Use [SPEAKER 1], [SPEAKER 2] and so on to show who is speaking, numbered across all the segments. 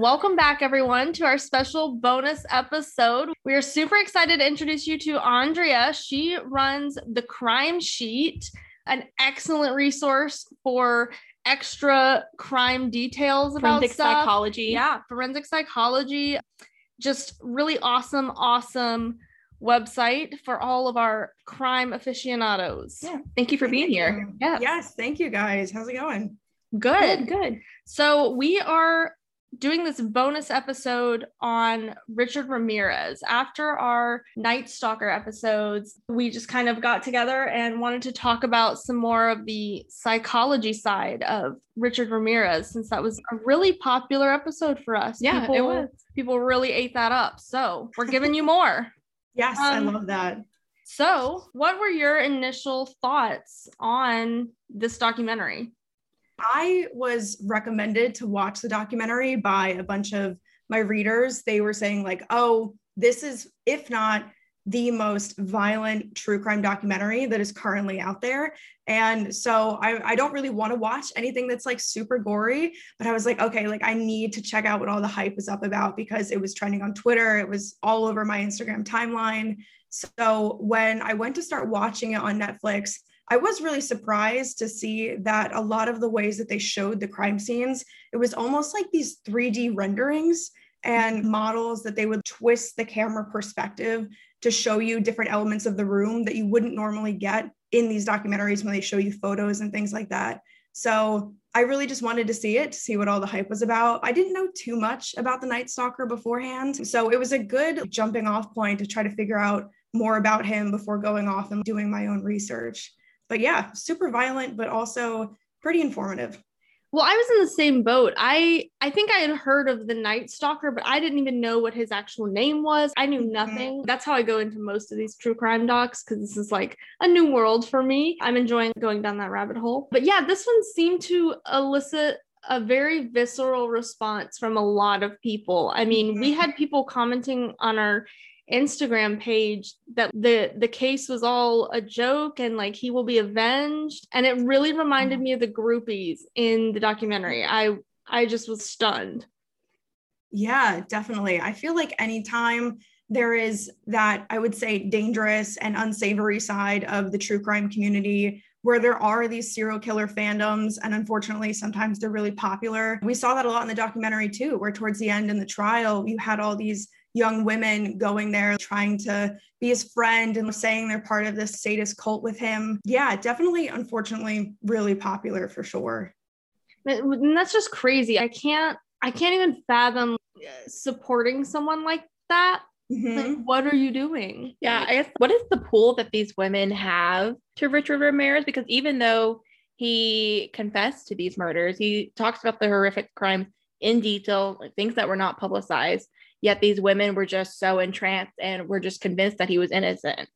[SPEAKER 1] Welcome back, everyone, to our special bonus episode. We are super excited to introduce you to Andrea. She runs the Crime Sheet, an excellent resource for extra crime details about
[SPEAKER 2] Forensic
[SPEAKER 1] stuff.
[SPEAKER 2] psychology.
[SPEAKER 1] Yeah, forensic psychology. Just really awesome, awesome website for all of our crime aficionados.
[SPEAKER 2] Yeah. Thank you for being here.
[SPEAKER 1] Yeah.
[SPEAKER 3] Yes, thank you guys. How's it going?
[SPEAKER 1] Good.
[SPEAKER 2] Good.
[SPEAKER 1] So we are doing this bonus episode on Richard Ramirez. After our Night Stalker episodes, we just kind of got together and wanted to talk about some more of the psychology side of Richard Ramirez, since that was a really popular episode for us.
[SPEAKER 2] Yeah,
[SPEAKER 1] people,
[SPEAKER 2] it was.
[SPEAKER 1] People really ate that up. So we're giving you more.
[SPEAKER 3] Yes, I
[SPEAKER 1] Um,
[SPEAKER 3] love that.
[SPEAKER 1] So, what were your initial thoughts on this documentary?
[SPEAKER 3] I was recommended to watch the documentary by a bunch of my readers. They were saying, like, oh, this is, if not the most violent true crime documentary that is currently out there. And so I, I don't really want to watch anything that's like super gory, but I was like, okay, like I need to check out what all the hype is up about because it was trending on Twitter. It was all over my Instagram timeline. So when I went to start watching it on Netflix, I was really surprised to see that a lot of the ways that they showed the crime scenes, it was almost like these 3D renderings and mm-hmm. models that they would twist the camera perspective to show you different elements of the room that you wouldn't normally get in these documentaries when they show you photos and things like that. So I really just wanted to see it to see what all the hype was about. I didn't know too much about the Night Stalker beforehand. So it was a good jumping off point to try to figure out more about him before going off and doing my own research. But yeah, super violent, but also pretty informative.
[SPEAKER 1] Well, I was in the same boat. I I think I had heard of the Night Stalker, but I didn't even know what his actual name was. I knew mm-hmm. nothing. That's how I go into most of these true crime docs because this is like a new world for me. I'm enjoying going down that rabbit hole. But yeah, this one seemed to elicit a very visceral response from a lot of people. I mean, we mm-hmm. had people commenting on our Instagram page that the the case was all a joke and like he will be avenged and it really reminded mm-hmm. me of the groupies in the documentary. I I just was stunned.
[SPEAKER 3] Yeah, definitely. I feel like anytime there is that, I would say, dangerous and unsavory side of the true crime community where there are these serial killer fandoms. And unfortunately, sometimes they're really popular. We saw that a lot in the documentary too, where towards the end in the trial, you had all these young women going there trying to be his friend and saying they're part of this sadist cult with him. Yeah, definitely, unfortunately, really popular for sure.
[SPEAKER 1] And that's just crazy. I can't I can't even fathom uh, supporting someone like that.
[SPEAKER 3] Mhm.
[SPEAKER 1] Like, what are you doing?
[SPEAKER 2] Yeah, I guess what is the pull that these women have to Richard Ramirez? Because even though he confessed to these murders, he talks about the horrific crimes in detail, like things that were not publicized. Yet these women were just so entranced and were just convinced that he was innocent.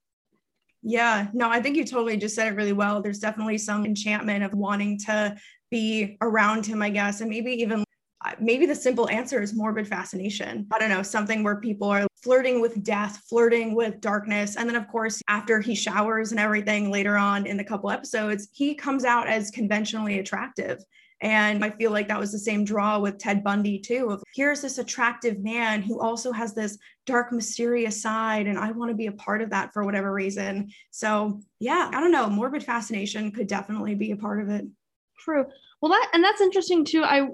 [SPEAKER 3] Yeah, no, I think you totally just said it really well. There's definitely some enchantment of wanting to be around him, I guess, and maybe even uh, maybe the simple answer is morbid fascination. I don't know, something where people are flirting with death, flirting with darkness. And then, of course, after he showers and everything later on in the couple episodes, he comes out as conventionally attractive. And I feel like that was the same draw with Ted Bundy, too. Of here's this attractive man who also has this dark, mysterious side, and I want to be a part of that for whatever reason. So, yeah, I don't know. Morbid fascination could definitely be a part of it.
[SPEAKER 1] True. Well, that and that's interesting too. I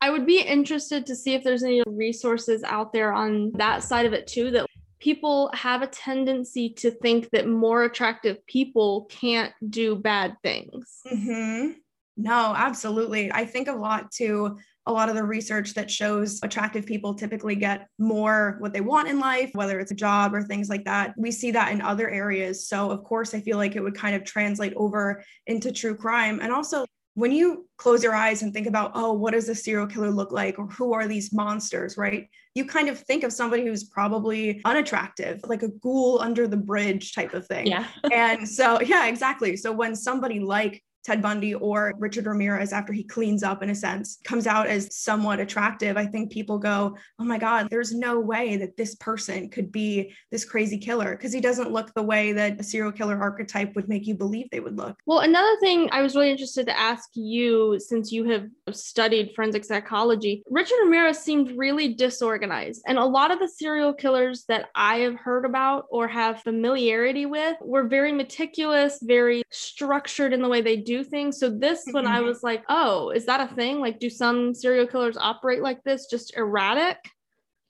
[SPEAKER 1] I would be interested to see if there's any resources out there on that side of it too that people have a tendency to think that more attractive people can't do bad things.
[SPEAKER 3] hmm No, absolutely. I think a lot to a lot of the research that shows attractive people typically get more what they want in life, whether it's a job or things like that. We see that in other areas. So, of course, I feel like it would kind of translate over into true crime. And also, when you close your eyes and think about, oh, what does a serial killer look like? Or who are these monsters, right? You kind of think of somebody who's probably unattractive, like a ghoul under the bridge type of thing
[SPEAKER 2] Yeah.
[SPEAKER 3] and so yeah exactly so when somebody like Ted Bundy or Richard Ramirez after he cleans up in a sense comes out as somewhat attractive, I think people go, oh my God, there's no way that this person could be this crazy killer because he doesn't look the way that a serial killer archetype would make you believe they would look.
[SPEAKER 1] Well, another thing I was really interested to ask you since you have studied forensic psychology, Richard Ramirez seemed really disorganized. And a lot of the serial killers that I have heard about or have familiarity with were very meticulous, very structured in the way they do things. So this when I mm-hmm. was like, "Oh, is that a thing? Like do some serial killers operate like this just erratic?"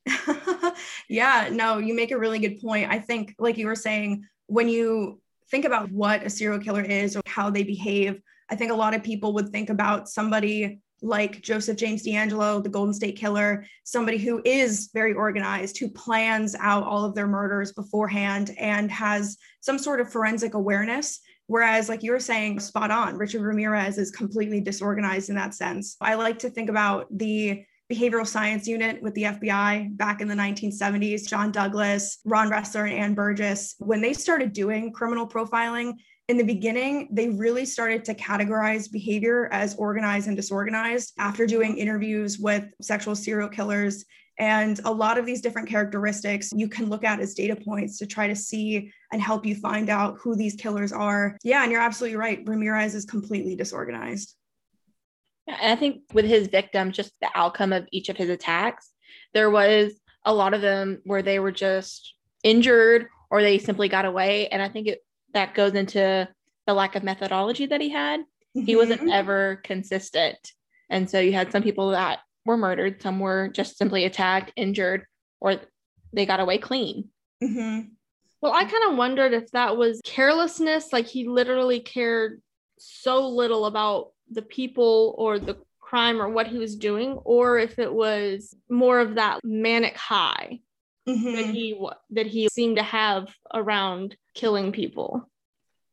[SPEAKER 3] yeah, no, you make a really good point. I think like you were saying when you think about what a serial killer is or how they behave, I think a lot of people would think about somebody like Joseph James DeAngelo, the Golden State Killer, somebody who is very organized, who plans out all of their murders beforehand and has some sort of forensic awareness. Whereas, like you were saying, spot on, Richard Ramirez is completely disorganized in that sense. I like to think about the behavioral science unit with the FBI back in the 1970s, John Douglas, Ron Ressler, and Ann Burgess, when they started doing criminal profiling, in the beginning, they really started to categorize behavior as organized and disorganized after doing interviews with sexual serial killers. And a lot of these different characteristics you can look at as data points to try to see and help you find out who these killers are. Yeah, and you're absolutely right. Ramirez is completely disorganized.
[SPEAKER 2] Yeah, and I think with his victims, just the outcome of each of his attacks, there was a lot of them where they were just injured or they simply got away. And I think it that goes into the lack of methodology that he had. Mm-hmm. He wasn't mm-hmm. ever consistent. And so you had some people that were murdered, some were just simply attacked, injured, or they got away clean.
[SPEAKER 1] Mm-hmm. Well, I kind of wondered if that was carelessness, like he literally cared so little about the people or the crime or what he was doing, or if it was more of that manic high mm-hmm. that he that he seemed to have around killing people.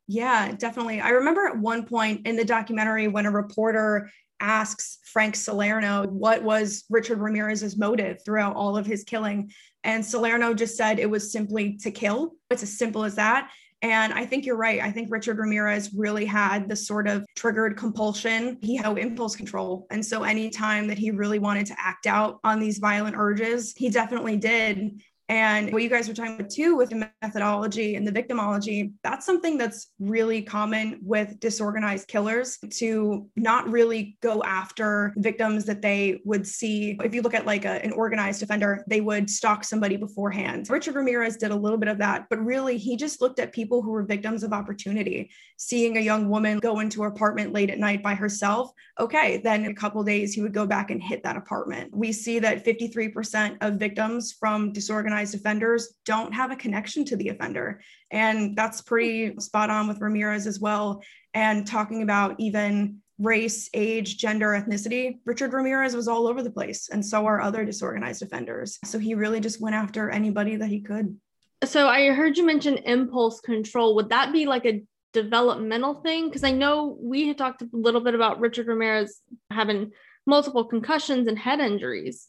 [SPEAKER 3] Yeah, definitely. I remember at one point in the documentary when a reporter asks Frank Salerno what was Richard Ramirez's motive throughout all of his killing. And Salerno just said it was simply to kill. It's as simple as that. And I think you're right. I think Richard Ramirez really had the sort of triggered compulsion. He had impulse control. And so anytime that he really wanted to act out on these violent urges, he definitely did. And what you guys were talking about too with the methodology and the victimology, that's something that's really common with disorganized killers to not really go after victims that they would see. If you look at like a, an organized offender, they would stalk somebody beforehand. Richard Ramirez did a little bit of that, but really he just looked at people who were victims of opportunity, seeing a young woman go into her apartment late at night by herself. Okay, then in a couple days he would go back and hit that apartment. We see that 53% of victims from disorganized organized offenders don't have a connection to the offender. And that's pretty spot on with Ramirez as well. And talking about even race, age, gender, ethnicity, Richard Ramirez was all over the place. And so are other disorganized offenders. So he really just went after anybody that he could.
[SPEAKER 1] So I heard you mention impulse control. Would that be like a developmental thing? Because I know we had talked a little bit about Richard Ramirez having multiple concussions and head injuries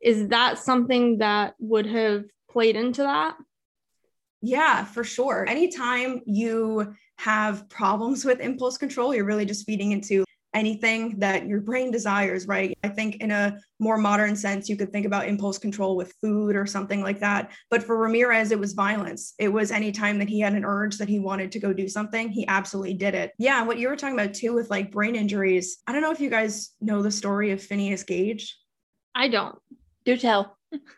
[SPEAKER 1] is that something that would have played into that?
[SPEAKER 3] Yeah, for sure. Anytime you have problems with impulse control, you're really just feeding into anything that your brain desires, right? I think in a more modern sense, you could think about impulse control with food or something like that. But for Ramirez, it was violence. It was anytime that he had an urge that he wanted to go do something, he absolutely did it. Yeah. What you were talking about too with like brain injuries, I don't know if you guys know the story of Phineas Gage.
[SPEAKER 1] I don't.
[SPEAKER 2] Do tell.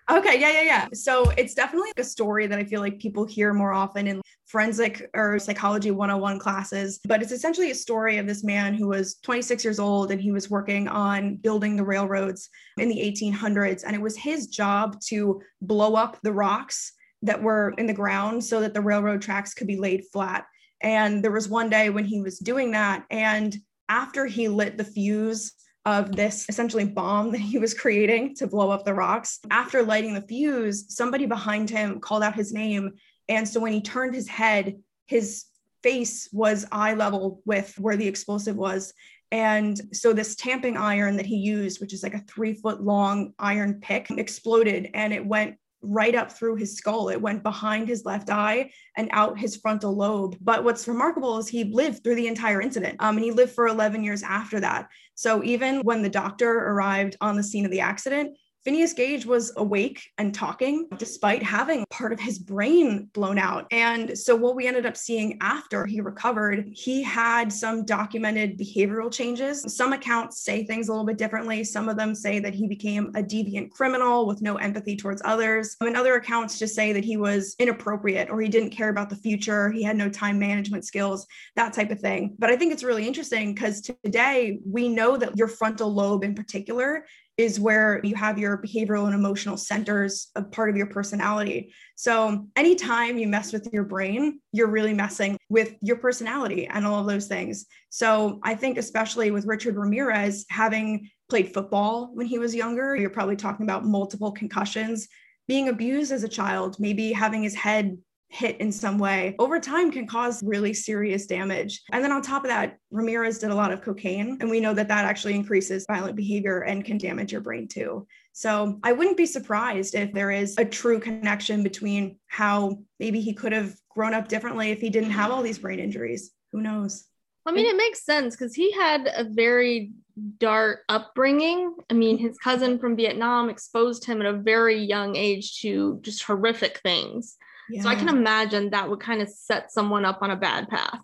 [SPEAKER 3] Okay, yeah, yeah, yeah. So it's definitely a story that I feel like people hear more often in forensic or psychology 101 classes. But it's essentially a story of this man who was 26 years old and he was working on building the railroads in the 1800s. And it was his job to blow up the rocks that were in the ground so that the railroad tracks could be laid flat. And there was one day when he was doing that. And after he lit the fuse of this essentially bomb that he was creating to blow up the rocks. After lighting the fuse, somebody behind him called out his name. And so when he turned his head, his face was eye level with where the explosive was. And so this tamping iron that he used, which is like a three foot long iron pick, exploded and it went right up through his skull. It went behind his left eye and out his frontal lobe. But what's remarkable is he lived through the entire incident. Um, and he lived for 11 years after that. So even when the doctor arrived on the scene of the accident, Phineas Gage was awake and talking despite having part of his brain blown out. And so, what we ended up seeing after he recovered, he had some documented behavioral changes. Some accounts say things a little bit differently. Some of them say that he became a deviant criminal with no empathy towards others. And other accounts just say that he was inappropriate or he didn't care about the future. He had no time management skills, that type of thing. But I think it's really interesting because today we know that your frontal lobe in particular is where you have your behavioral and emotional centers a part of your personality. So anytime you mess with your brain, you're really messing with your personality and all of those things. So I think especially with Richard Ramirez having played football when he was younger, you're probably talking about multiple concussions, being abused as a child, maybe having his head hit in some way over time can cause really serious damage. And then on top of that, Ramirez did a lot of cocaine, and we know that that actually increases violent behavior and can damage your brain too. So I wouldn't be surprised if there is a true connection between how maybe he could have grown up differently if he didn't have all these brain injuries. Who knows?
[SPEAKER 1] I mean, it makes sense because he had a very dark upbringing. I mean, his cousin from Vietnam exposed him at a very young age to just horrific things. Yeah. So I can imagine that would kind of set someone up on a bad path.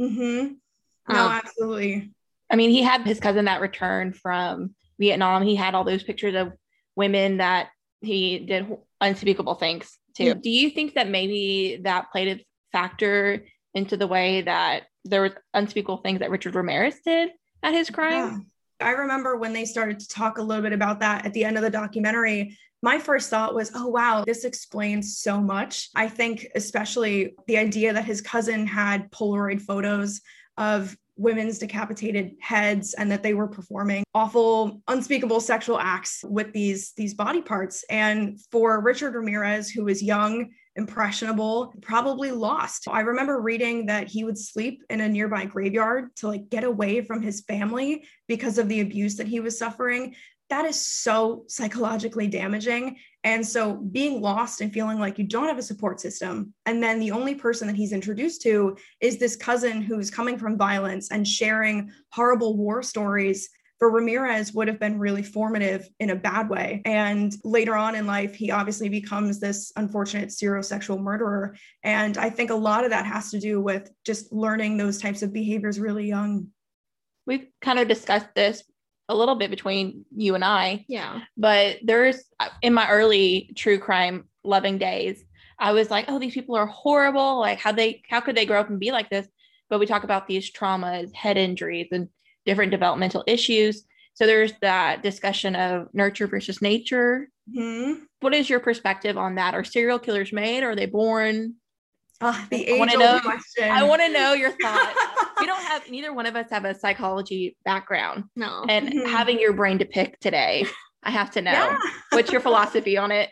[SPEAKER 3] Mm-hmm. No, um, absolutely.
[SPEAKER 2] I mean, he had his cousin that returned from Vietnam. He had all those pictures of women that he did unspeakable things to. Mm-hmm. Do you think that maybe that played a factor into the way that there was unspeakable things that Richard Ramirez did at his crime?
[SPEAKER 3] I remember when they started to talk a little bit about that at the end of the documentary, my first thought was, oh, wow, this explains so much. I think, especially the idea that his cousin had Polaroid photos of women's decapitated heads and that they were performing awful unspeakable sexual acts with these these body parts and for Richard Ramirez who was young impressionable probably lost i remember reading that he would sleep in a nearby graveyard to like get away from his family because of the abuse that he was suffering that is so psychologically damaging. And so being lost and feeling like you don't have a support system, and then the only person that he's introduced to is this cousin who's coming from violence and sharing horrible war stories. For Ramirez would have been really formative in a bad way. And later on in life, he obviously becomes this unfortunate serial sexual murderer. And I think a lot of that has to do with just learning those types of behaviors really young.
[SPEAKER 2] We've kind of discussed this a little bit between you and I.
[SPEAKER 1] Yeah.
[SPEAKER 2] But there's in my early true crime loving days, I was like, oh, these people are horrible. Like how they how could they grow up and be like this? But we talk about these traumas, head injuries, and different developmental issues. So there's that discussion of nurture versus nature. Mm-hmm. What is your perspective on that? Are serial killers made? Or are they born?
[SPEAKER 3] Oh, the age know, question.
[SPEAKER 2] I want to know your thoughts. we don't have neither one of us have a psychology background.
[SPEAKER 1] No.
[SPEAKER 2] And mm-hmm. having your brain to pick today, I have to know yeah. what's your philosophy on it?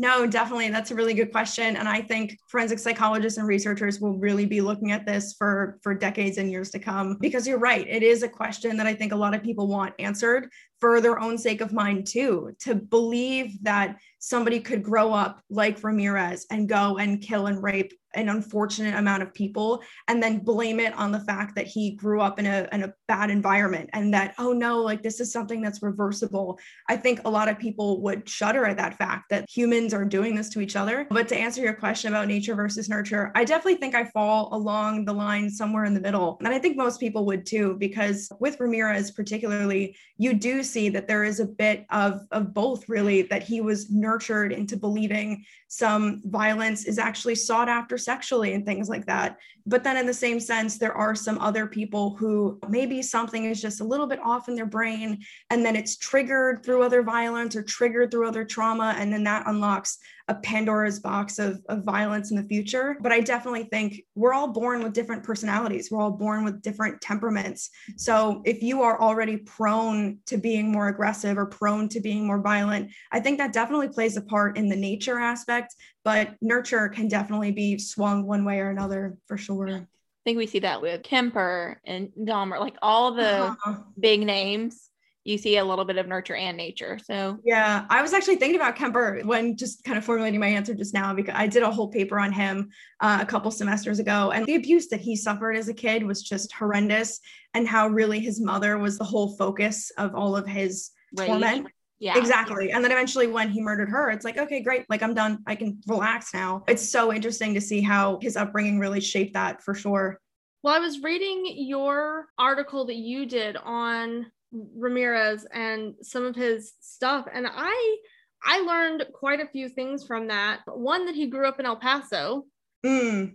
[SPEAKER 3] No, definitely. That's a really good question. And I think forensic psychologists and researchers will really be looking at this for, for decades and years to come. Because you're right, it is a question that I think a lot of people want answered for their own sake of mind, too. To believe that somebody could grow up like Ramirez and go and kill and rape an unfortunate amount of people and then blame it on the fact that he grew up in a, in a bad environment and that oh no like this is something that's reversible. I think a lot of people would shudder at that fact that humans are doing this to each other. But to answer your question about nature versus nurture i definitely think i fall along the line somewhere in the middle. And i think most people would too because with ramirez particularly you do see that there is a bit of of both really that he was nurtured into believing some violence is actually sought after sexually and things like that. But then, in the same sense, there are some other people who maybe something is just a little bit off in their brain, and then it's triggered through other violence or triggered through other trauma. And then that unlocks a Pandora's box of, of violence in the future. But I definitely think we're all born with different personalities, we're all born with different temperaments. So if you are already prone to being more aggressive or prone to being more violent, I think that definitely plays a part in the nature aspect. But nurture can definitely be swung one way or another for sure. I
[SPEAKER 2] think we see that with Kemper and Dahmer, like all the uh-huh. big names you see a little bit of nurture and nature. So
[SPEAKER 3] yeah, I was actually thinking about Kemper when just kind of formulating my answer just now because I did a whole paper on him uh, a couple semesters ago, and the abuse that he suffered as a kid was just horrendous, and how really his mother was the whole focus of all of his Rage. torment. Yeah. Exactly. And then eventually when he murdered her, it's like, okay, great. Like I'm done. I can relax now. It's so interesting to see how his upbringing really shaped that for sure.
[SPEAKER 1] Well, I was reading your article that you did on Ramirez and some of his stuff and I I learned quite a few things from that. One that he grew up in El Paso.
[SPEAKER 2] Mm.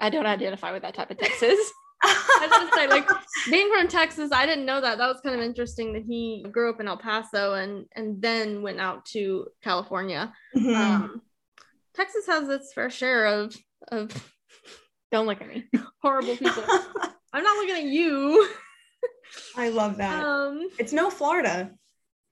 [SPEAKER 2] I don't identify with that type of Texas.
[SPEAKER 1] I was gonna say, like being from Texas, I didn't know that. That was kind of interesting that he grew up in El Paso and and then went out to California. Mm-hmm. Um, Texas has its fair share of of
[SPEAKER 2] don't look at me
[SPEAKER 1] horrible people. I'm not looking at you.
[SPEAKER 3] I love that. Um, it's no Florida.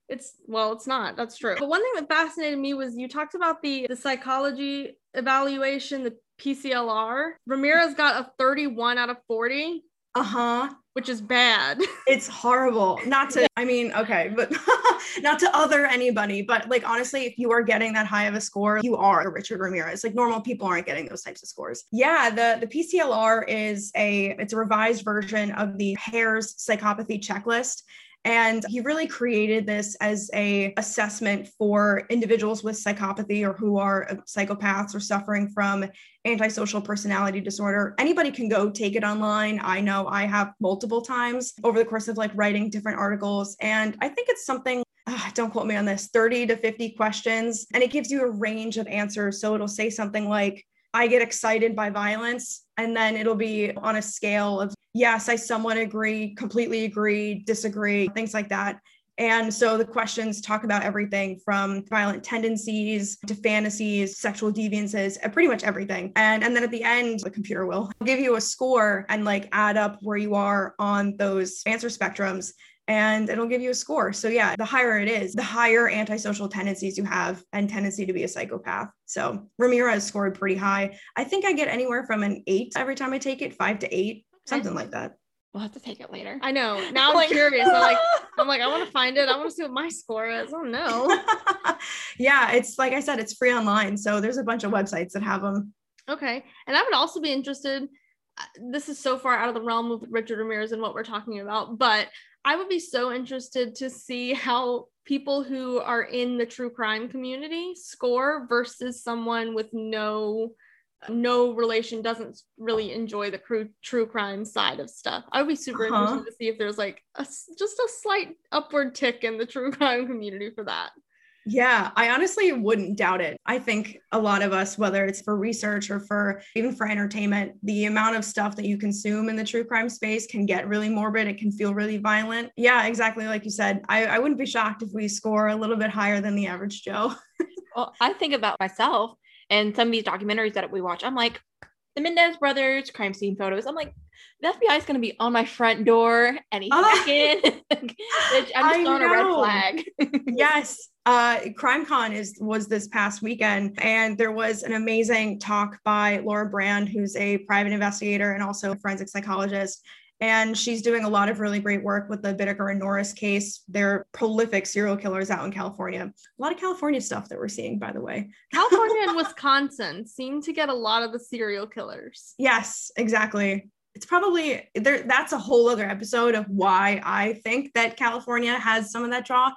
[SPEAKER 1] It's well, it's not. That's true. But one thing that fascinated me was you talked about the the psychology evaluation, the PCLR. Ramirez got a 31 out of 40.
[SPEAKER 3] Uh-huh.
[SPEAKER 1] Which is bad.
[SPEAKER 3] It's horrible. Not to, I mean, okay, but not to other anybody, but like honestly, if you are getting that high of a score, you are Richard Ramirez. Like normal people aren't getting those types of scores. Yeah, the the PCLR is a it's a revised version of the Hare's psychopathy checklist. And he really created this as a assessment for individuals with psychopathy or who are psychopaths or suffering from antisocial personality disorder. Anybody can go take it online. I know I have multiple times over the course of like writing different articles. And I think it's something uh, don't quote me on this 30 to 50 questions and it gives you a range of answers so it'll say something like i get excited by violence and then it'll be on a scale of yes, I somewhat agree, completely agree, disagree, things like that. And so the questions talk about everything from violent tendencies to fantasies, sexual deviances, uh, pretty much everything. And, and then at the end, the computer will give you a score and like add up where you are on those answer spectrums and it'll give you a score. So yeah, the higher it is, the higher antisocial tendencies you have and tendency to be a psychopath. So Ramirez scored pretty high. I think I get anywhere from an eight every time I take it, five to eight something like that.
[SPEAKER 2] We'll have to take it later.
[SPEAKER 1] I know. Now I'm curious. I'm like, I'm like, I want to find it. I want to see what my score is. Oh no.
[SPEAKER 3] yeah, it's like I said, it's free online. So there's a bunch of websites that have them.
[SPEAKER 1] Okay. And I would also be interested. Uh, this is so far out of the realm of Richard Ramirez and what we're talking about, but I would be so interested to see how people who are in the true crime community score versus someone with no no relation doesn't really enjoy the true true crime side of stuff. I would be super uh-huh. interested to see if there's like a, just a slight upward tick in the true crime community for that.
[SPEAKER 3] Yeah, I honestly wouldn't doubt it. I think a lot of us, whether it's for research or for even for entertainment, the amount of stuff that you consume in the true crime space can get really morbid. It can feel really violent. Yeah, exactly. Like you said, I, I wouldn't be shocked if we score a little bit higher than the average Joe.
[SPEAKER 2] well, I think about myself and some of these documentaries that we watch, I'm like, the Menendez brothers crime scene photos. I'm like, the FBI is going to be on my front door any ah. second. I'm just throwing a red flag.
[SPEAKER 3] yes. Uh, CrimeCon is was this past weekend, and there was an amazing talk by Laura Brand, who's a private investigator and also a forensic psychologist. And she's doing a lot of really great work with the Bittaker and Norris case. They're prolific serial killers out in California. A lot of California stuff that we're seeing, by the way.
[SPEAKER 1] California and Wisconsin seem to get a lot of the serial killers.
[SPEAKER 3] Yes, exactly. It's probably there. That's a whole other episode of why I think that California has some of that draw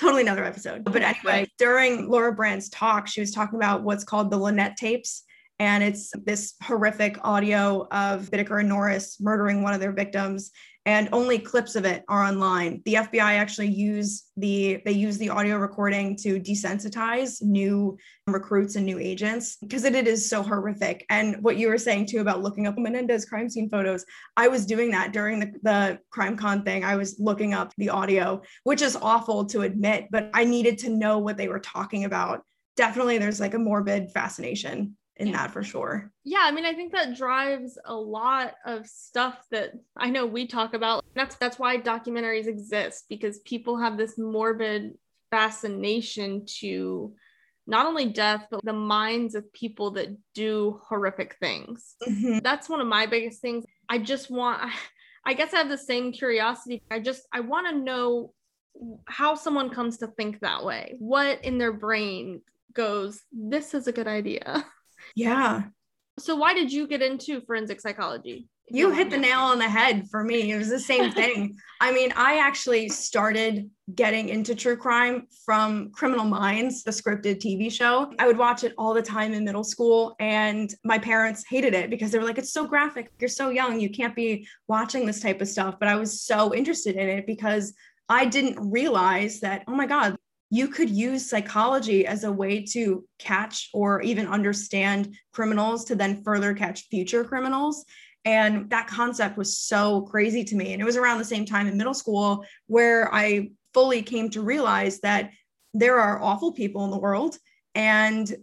[SPEAKER 3] totally another episode. But anyway, during Laura Brand's talk, she was talking about what's called the Lynette tapes. And it's this horrific audio of Bittaker and Norris murdering one of their victims. And only clips of it are online. The FBI actually use the they use the audio recording to desensitize new recruits and new agents because it, it is so horrific. And what you were saying too about looking up Menendez crime scene photos, I was doing that during the, the CrimeCon thing. I was looking up the audio, which is awful to admit, but I needed to know what they were talking about definitely there's like a morbid fascination in yeah. that for sure.
[SPEAKER 1] Yeah, I mean, I think that drives a lot of stuff that I know we talk about. That's that's why documentaries exist because people have this morbid fascination to not only death but the minds of people that do horrific things. Mm-hmm. That's one of my biggest things. I just want I guess I have the same curiosity. I just I want to know how someone comes to think that way. What in their brain goes, this is a good idea.
[SPEAKER 3] Yeah.
[SPEAKER 1] So why did you get into forensic psychology?
[SPEAKER 3] You hit the nail on the head for me. It was the same thing. I mean, I actually started getting into true crime from Criminal Minds, the scripted TV show. I would watch it all the time in middle school, and my parents hated it because they were like, it's so graphic. You're so young. You can't be watching this type of stuff. But I was so interested in it because I didn't realize that, oh my God, you could use psychology as a way to catch or even understand criminals to then further catch future criminals. And that concept was so crazy to me. And it was around the same time in middle school where I fully came to realize that there are awful people in the world and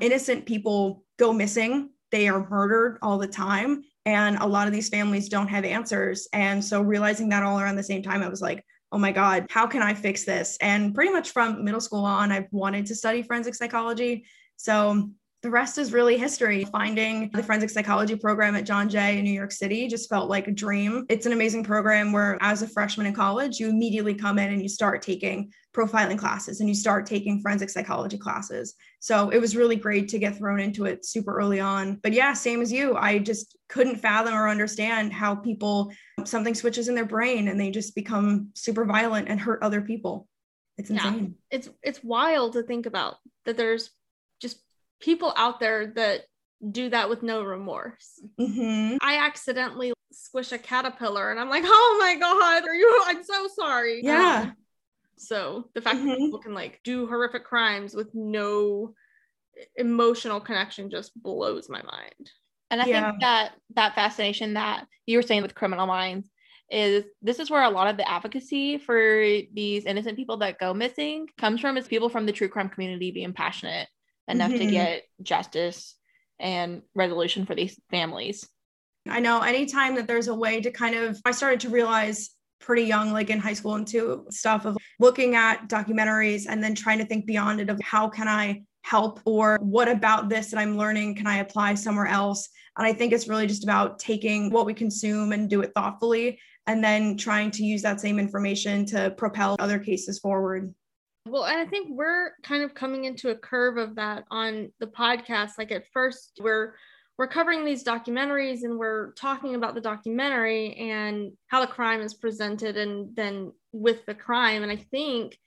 [SPEAKER 3] innocent people go missing. They are murdered all the time. And a lot of these families don't have answers. And so realizing that all around the same time, I was like, oh my God, how can I fix this? And pretty much from middle school on, I've wanted to study forensic psychology. So the rest is really history. Finding the forensic psychology program at John Jay in New York City just felt like a dream. It's an amazing program where, as a freshman in college, you immediately come in and you start taking profiling classes and you start taking forensic psychology classes. So it was really great to get thrown into it super early on. But yeah, same as you, I just couldn't fathom or understand how people, something switches in their brain and they just become super violent and hurt other people. It's insane.
[SPEAKER 1] Yeah. It's it's wild to think about that there's just people out there that do that with no remorse.
[SPEAKER 3] Mm-hmm.
[SPEAKER 1] I accidentally squish a caterpillar and I'm like, oh my God, are you? I'm so sorry.
[SPEAKER 3] Yeah. Um,
[SPEAKER 1] so the fact mm-hmm. that people can like do horrific crimes with no emotional connection just blows my mind.
[SPEAKER 2] And I yeah. think that that fascination that you were saying with criminal minds is this is where a lot of the advocacy for these innocent people that go missing comes from is people from the true crime community being passionate enough mm-hmm. to get justice and resolution for these families.
[SPEAKER 3] I know anytime that there's a way to kind of, I started to realize pretty young, like in high school and too, stuff of looking at documentaries and then trying to think beyond it of how can I help or what about this that I'm learning can I apply somewhere else? And I think it's really just about taking what we consume and do it thoughtfully and then trying to use that same information to propel other cases forward.
[SPEAKER 1] Well, and I think we're kind of coming into a curve of that on the podcast. Like at first, we're we're covering these documentaries and we're talking about the documentary and how the crime is presented and then with the crime. And I think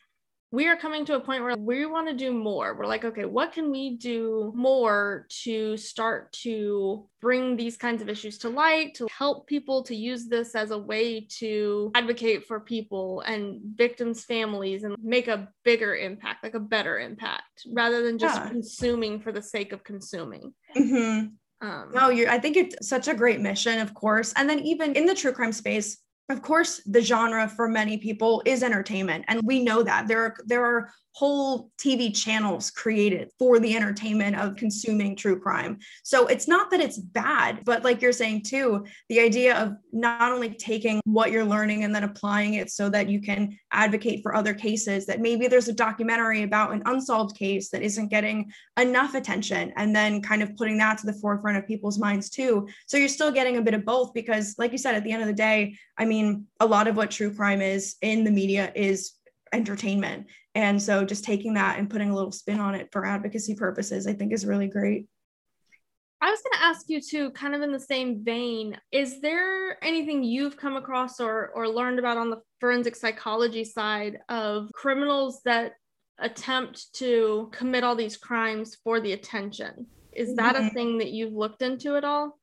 [SPEAKER 1] we are coming to a point where we want to do more. We're like, okay, what can we do more to start to bring these kinds of issues to light, to help people to use this as a way to advocate for people and victims' families and make a bigger impact, like a better impact, rather than just yeah. consuming for the sake of consuming.
[SPEAKER 3] Mm-hmm. Um, no, you I think it's such a great mission, of course. And then even in the true crime space, of course the genre for many people is entertainment and we know that there are there are whole TV channels created for the entertainment of consuming true crime. So it's not that it's bad, but like you're saying too, the idea of not only taking what you're learning and then applying it so that you can advocate for other cases, that maybe there's a documentary about an unsolved case that isn't getting enough attention, and then kind of putting that to the forefront of people's minds too. So you're still getting a bit of both because, like you said, at the end of the day, I mean, a lot of what true crime is in the media is entertainment. And so just taking that and putting a little spin on it for advocacy purposes, I think is really great.
[SPEAKER 1] I was going to ask you too, kind of in the same vein, is there anything you've come across or or learned about on the forensic psychology side of criminals that attempt to commit all these crimes for the attention? Is that mm-hmm. a thing that you've looked into at all?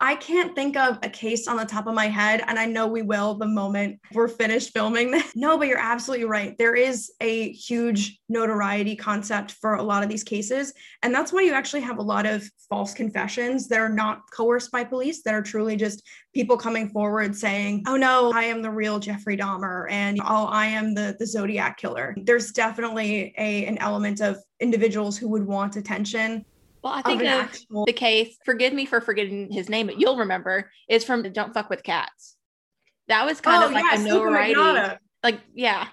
[SPEAKER 3] I can't think of a case on the top of my head, and I know we will the moment we're finished filming this. No, but you're absolutely right. There is a huge notoriety concept for a lot of these cases. And that's why you actually have a lot of false confessions that are not coerced by police, that are truly just people coming forward saying, oh no, I am the real Jeffrey Dahmer, and oh, I am the, the Zodiac killer. There's definitely a, an element of individuals who would want attention
[SPEAKER 2] well, I think actual- the case, forgive me for forgetting his name, but you'll remember, is from Don't Fuck with Cats. That was kind oh, of like yes, a notoriety. Like, yeah.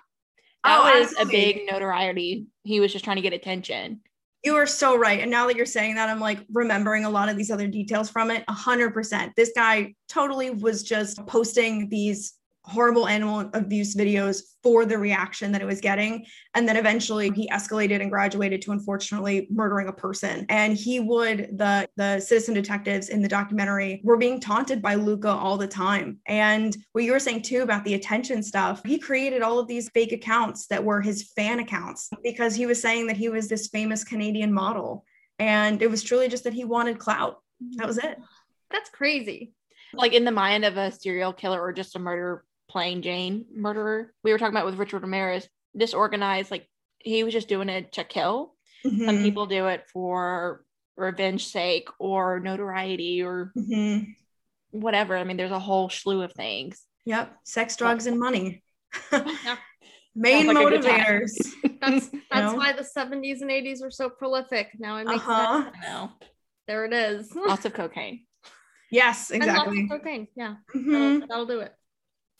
[SPEAKER 2] That oh, was absolutely. a big notoriety. He was just trying to get attention.
[SPEAKER 3] You are so right. And now that you're saying that, I'm like remembering a lot of these other details from it. A hundred percent. This guy totally was just posting these horrible animal abuse videos for the reaction that it was getting. And then eventually he escalated and graduated to unfortunately murdering a person. And he would, the, the citizen detectives in the documentary were being taunted by Luka all the time. And what you were saying too about the attention stuff, he created all of these fake accounts that were his fan accounts because he was saying that he was this famous Canadian model. And it was truly just that he wanted clout. That was it.
[SPEAKER 1] That's crazy.
[SPEAKER 2] Like in the mind of a serial killer or just a murder plain Jane murderer. We were talking about with Richard Ramirez, disorganized, like he was just doing it to kill. Mm-hmm. Some people do it for revenge sake or notoriety or mm-hmm. whatever. I mean, there's a whole slew of things.
[SPEAKER 3] Yep. Sex, drugs, and money. Main like motivators.
[SPEAKER 1] that's that's why the 70s and 80s were so prolific. Now it makes uh-huh. sense. Now. There it is.
[SPEAKER 2] Lots of cocaine.
[SPEAKER 3] Yes, exactly.
[SPEAKER 1] cocaine. Yeah. Mm-hmm. That'll, that'll do it.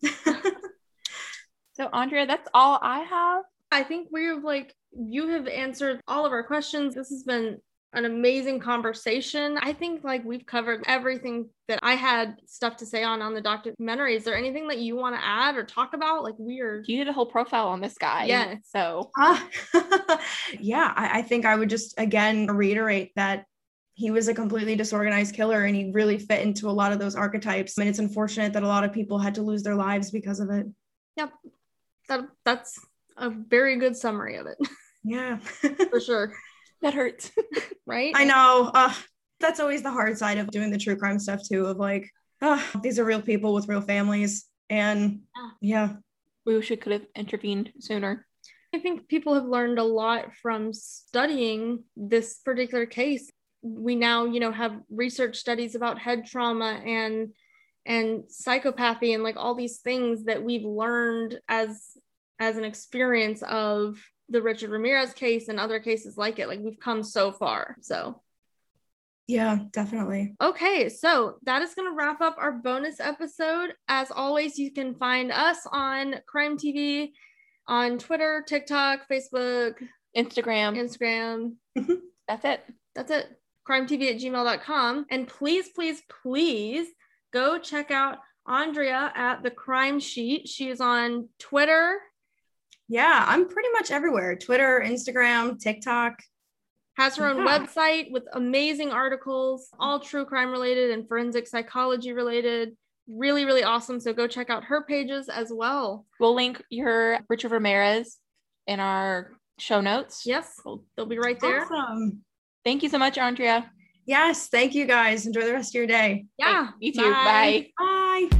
[SPEAKER 2] so Andrea, that's all I have.
[SPEAKER 1] I think we've like you have answered all of our questions. This has been an amazing conversation. I think like we've covered everything that I had stuff to say on on the documentary. Is there anything that you want to add or talk about? Like we are
[SPEAKER 2] you did a whole profile on this guy.
[SPEAKER 1] Yeah.
[SPEAKER 2] So
[SPEAKER 3] uh, yeah, I, I think I would just again reiterate that he was a completely disorganized killer and he really fit into a lot of those archetypes. And it's unfortunate that a lot of people had to lose their lives because of it.
[SPEAKER 1] Yep. That, that's a very good summary of it.
[SPEAKER 3] Yeah.
[SPEAKER 1] For sure.
[SPEAKER 2] That hurts.
[SPEAKER 1] right?
[SPEAKER 3] I know. Uh, that's always the hard side of doing the true crime stuff too, of like, uh, these are real people with real families. And yeah.
[SPEAKER 2] We wish we could have intervened sooner.
[SPEAKER 1] I think people have learned a lot from studying this particular case we now you know have research studies about head trauma and and psychopathy and like all these things that we've learned as as an experience of the Richard Ramirez case and other cases like it. Like we've come so far so.
[SPEAKER 3] Yeah definitely.
[SPEAKER 1] Okay so that is going to wrap up our bonus episode. As always you can find us on crime tv on twitter tiktok facebook
[SPEAKER 2] instagram.
[SPEAKER 1] Instagram. Mm-hmm.
[SPEAKER 2] That's it.
[SPEAKER 1] That's it crimetv at gmail.com. And please, please, please go check out Andrea at the crime sheet. She is on Twitter.
[SPEAKER 3] Yeah, I'm pretty much everywhere Twitter, Instagram, TikTok.
[SPEAKER 1] Has her own yeah. website with amazing articles, all true crime related and forensic psychology related. Really, really awesome. So go check out her pages as well.
[SPEAKER 2] We'll link your Richard Ramirez in our show notes.
[SPEAKER 1] Yes, they'll be right there.
[SPEAKER 3] Awesome.
[SPEAKER 2] Thank you so much, Andrea.
[SPEAKER 3] Yes, thank you guys. Enjoy the rest of your day.
[SPEAKER 1] Yeah.
[SPEAKER 2] you too. Bye.
[SPEAKER 3] Bye. Bye.